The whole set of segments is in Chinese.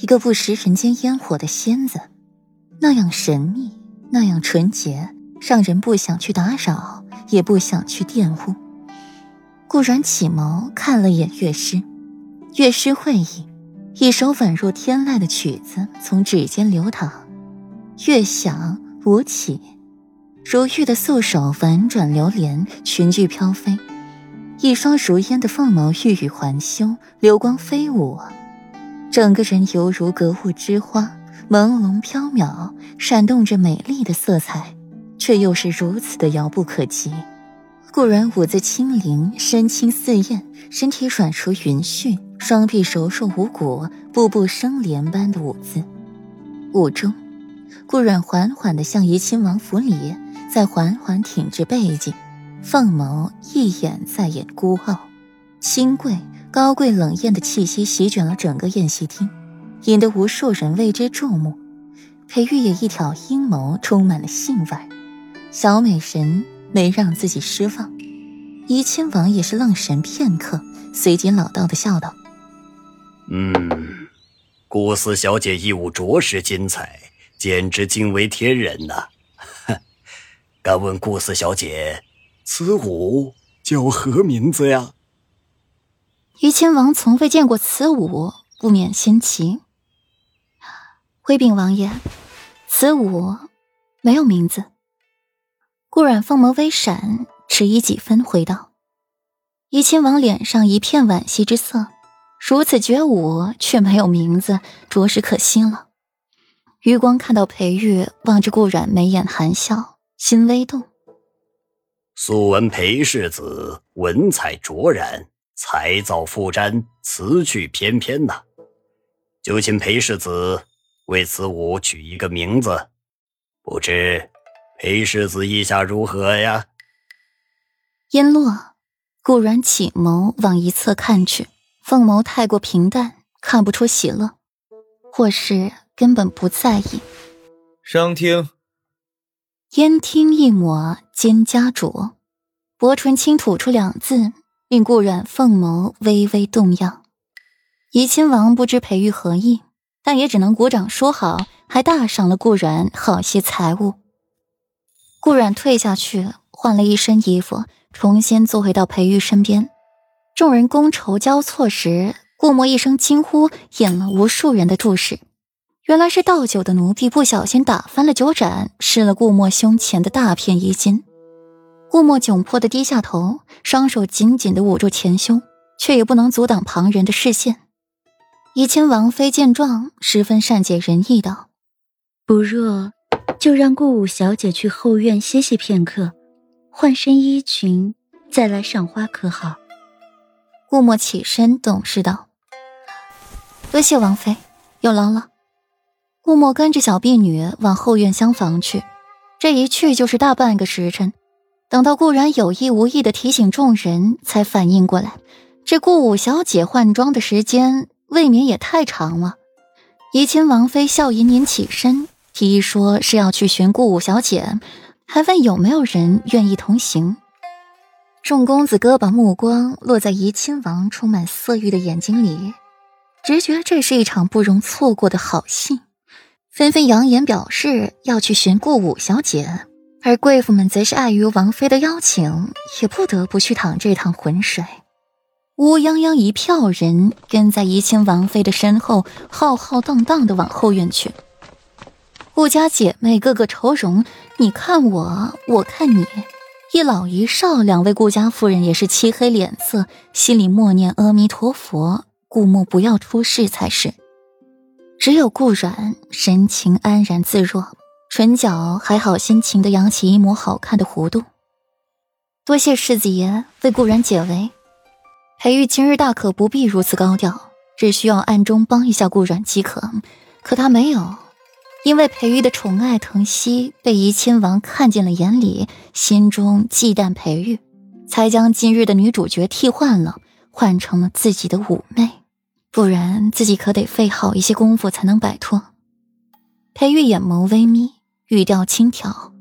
一个不食人间烟火的仙子，那样神秘，那样纯洁，让人不想去打扰，也不想去玷污。顾然起眸看了眼乐师，乐师会意，一首宛若天籁的曲子从指尖流淌，乐响舞起，如玉的素手婉转流连，裙裾飘飞，一双如烟的凤眸欲语还休，流光飞舞，整个人犹如格物之花，朦胧飘渺，闪动着美丽的色彩，却又是如此的遥不可及。顾然舞姿轻灵，身轻似燕，身体软如云絮，双臂柔弱无骨，步步生莲般的舞姿。舞中，顾然缓缓地向怡亲王府里，再缓缓挺直背脊，凤眸一眼再眼孤傲，清贵、高贵、冷艳的气息席卷了整个宴席厅，引得无数人为之注目。裴玉也一挑阴眸，充满了性味，小美人。没让自己失望，怡亲王也是愣神片刻，随即老道的笑道：“嗯，顾四小姐一舞着实精彩，简直惊为天人呐！敢问顾四小姐，此舞叫何名字呀？”怡亲王从未见过此舞，不免心奇。回禀王爷，此舞没有名字。顾阮凤眸微闪，迟疑几分，回道：“怡亲王脸上一片惋惜之色，如此绝舞却没有名字，着实可惜了。”余光看到裴玉望着顾阮，眉眼含笑，心微动。素闻裴世子文采卓然，才造复瞻，词句翩翩呐。就请裴世子为此舞取一个名字，不知。裴世子意下如何呀？烟落，顾然起眸往一侧看去，凤眸太过平淡，看不出喜乐，或是根本不在意。商听。烟听一抹蒹葭灼，薄唇轻吐出两字，令顾然凤眸微微动漾。怡亲王不知裴玉何意，但也只能鼓掌说好，还大赏了顾然好些财物。顾阮退下去，换了一身衣服，重新坐回到裴玉身边。众人觥筹交错时，顾墨一声惊呼，引了无数人的注视。原来是倒酒的奴婢不小心打翻了酒盏，湿了顾墨胸前的大片衣襟。顾墨窘迫的低下头，双手紧紧的捂住前胸，却也不能阻挡旁人的视线。怡亲王妃见状，十分善解人意道：“不若……”就让顾五小姐去后院歇息片刻，换身衣裙，再来赏花，可好？顾墨起身，懂事道：“多谢王妃，有劳了。”顾墨跟着小婢女往后院厢房去，这一去就是大半个时辰。等到顾然有意无意的提醒众人，才反应过来，这顾五小姐换装的时间未免也太长了。怡亲王妃笑吟吟起身。提议说是要去寻顾五小姐，还问有没有人愿意同行。众公子哥把目光落在怡亲王充满色欲的眼睛里，直觉这是一场不容错过的好戏，纷纷扬言表示要去寻顾五小姐。而贵妇们则是碍于王妃的邀请，也不得不去淌这趟浑水。乌泱泱一票人跟在怡亲王妃的身后，浩浩荡荡的往后院去。顾家姐妹个个愁容，你看我，我看你，一老一少，两位顾家夫人也是漆黑脸色，心里默念阿弥陀佛，顾墨不要出事才是。只有顾软神情安然自若，唇角还好心情的扬起一抹好看的弧度。多谢世子爷为顾然解围，裴玉今日大可不必如此高调，只需要暗中帮一下顾然即可。可他没有。因为裴玉的宠爱疼惜被怡亲王看进了眼里，心中忌惮裴玉，才将今日的女主角替换了，换成了自己的妩媚。不然自己可得费好一些功夫才能摆脱。裴玉眼眸微眯，语调轻佻：“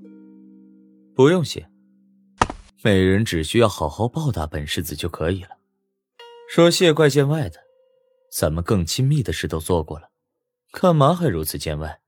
不用谢，美人只需要好好报答本世子就可以了。说谢怪见外的，咱们更亲密的事都做过了，干嘛还如此见外？